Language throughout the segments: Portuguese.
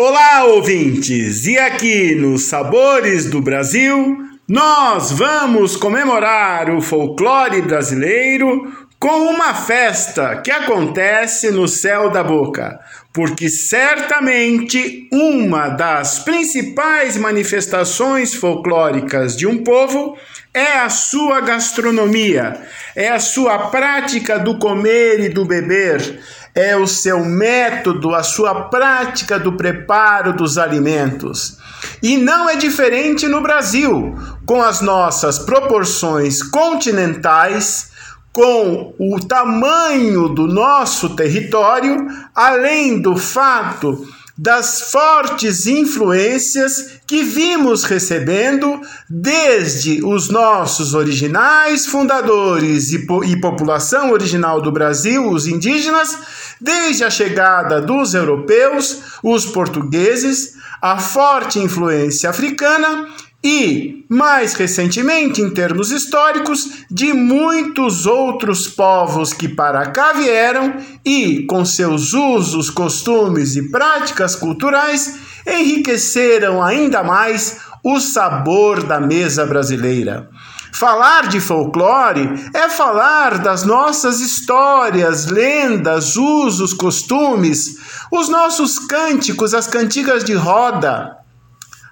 Olá, ouvintes! E aqui nos Sabores do Brasil, nós vamos comemorar o folclore brasileiro com uma festa que acontece no céu da boca, porque certamente uma das principais manifestações folclóricas de um povo é a sua gastronomia, é a sua prática do comer e do beber, é o seu método, a sua prática do preparo dos alimentos. E não é diferente no Brasil, com as nossas proporções continentais, com o tamanho do nosso território, além do fato das fortes influências que vimos recebendo desde os nossos originais fundadores e, po e, população original do Brasil, os indígenas, desde a chegada dos europeus, os portugueses, a forte influência africana e, mais recentemente, em termos históricos, de muitos outros povos que para cá vieram e, com seus usos, costumes e práticas culturais, enriqueceram ainda mais o sabor da mesa brasileira. Falar de folclore é falar das nossas histórias, lendas, usos, costumes, os nossos cânticos, as cantigas de roda,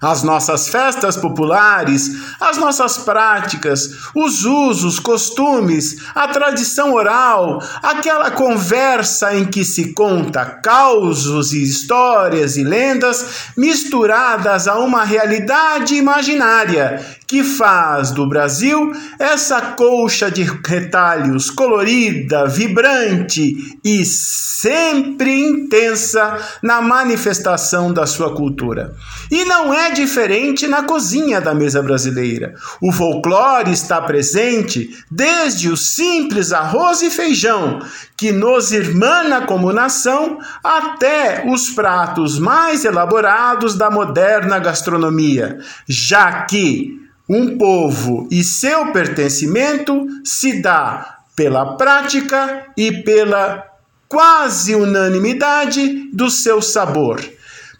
as nossas festas populares, as nossas práticas, os usos, costumes, a tradição oral, aquela conversa em que se conta causos e histórias e lendas misturadas a uma realidade imaginária que faz do Brasil essa colcha de retalhos colorida, vibrante e sempre intensa na manifestação da sua cultura. E não é diferente na cozinha da mesa brasileira. O folclore está presente desde o simples arroz e feijão, que nos irmana como nação, até os pratos mais elaborados da moderna gastronomia, já que um povo e seu pertencimento se dá pela prática e pela quase unanimidade do seu sabor.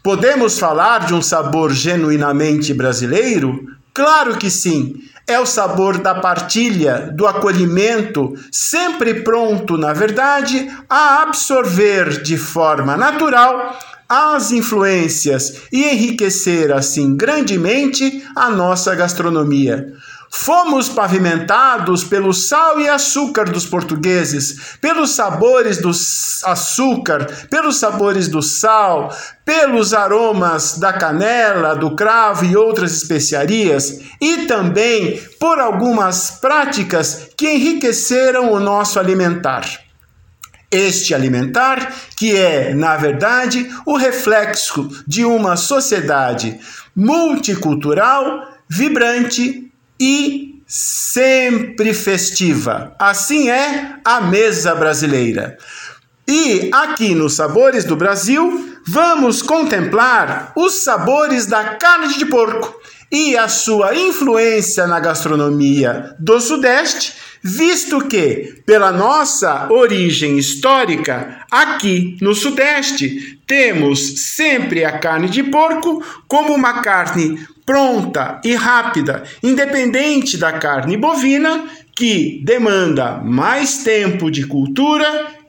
Podemos falar de um sabor genuinamente brasileiro? Claro que sim. É o sabor da partilha, do acolhimento, sempre pronto, na verdade, a absorver de forma natural as influências e enriquecer assim grandemente a nossa gastronomia. Fomos pavimentados pelo sal e açúcar dos portugueses, pelos sabores do açúcar, pelos sabores do sal, pelos aromas da canela, do cravo e outras especiarias, e também por algumas práticas que enriqueceram o nosso alimentar. Este alimentar, que é, na verdade, o reflexo de uma sociedade multicultural, vibrante e sempre festiva. Assim é a mesa brasileira. E aqui nos Sabores do Brasil, vamos contemplar os sabores da carne de porco e a sua influência na gastronomia do Sudeste visto que, pela nossa origem histórica, aqui no Sudeste, temos sempre a carne de porco como uma carne pronta e rápida, independente da carne bovina, que demanda mais tempo de cultura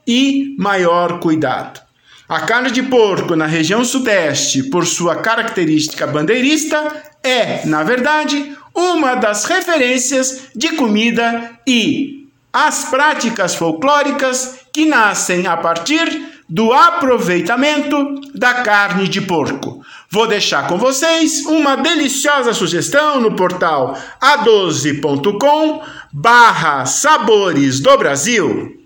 e maior cuidado. A carne de porco na região Sudeste, por sua característica bandeirista, é, na verdade, uma das referências de comida e as práticas folclóricas que nascem a partir do aproveitamento da carne de porco. Vou deixar com vocês uma deliciosa sugestão no portal a12.com barra Sabores do Brasil.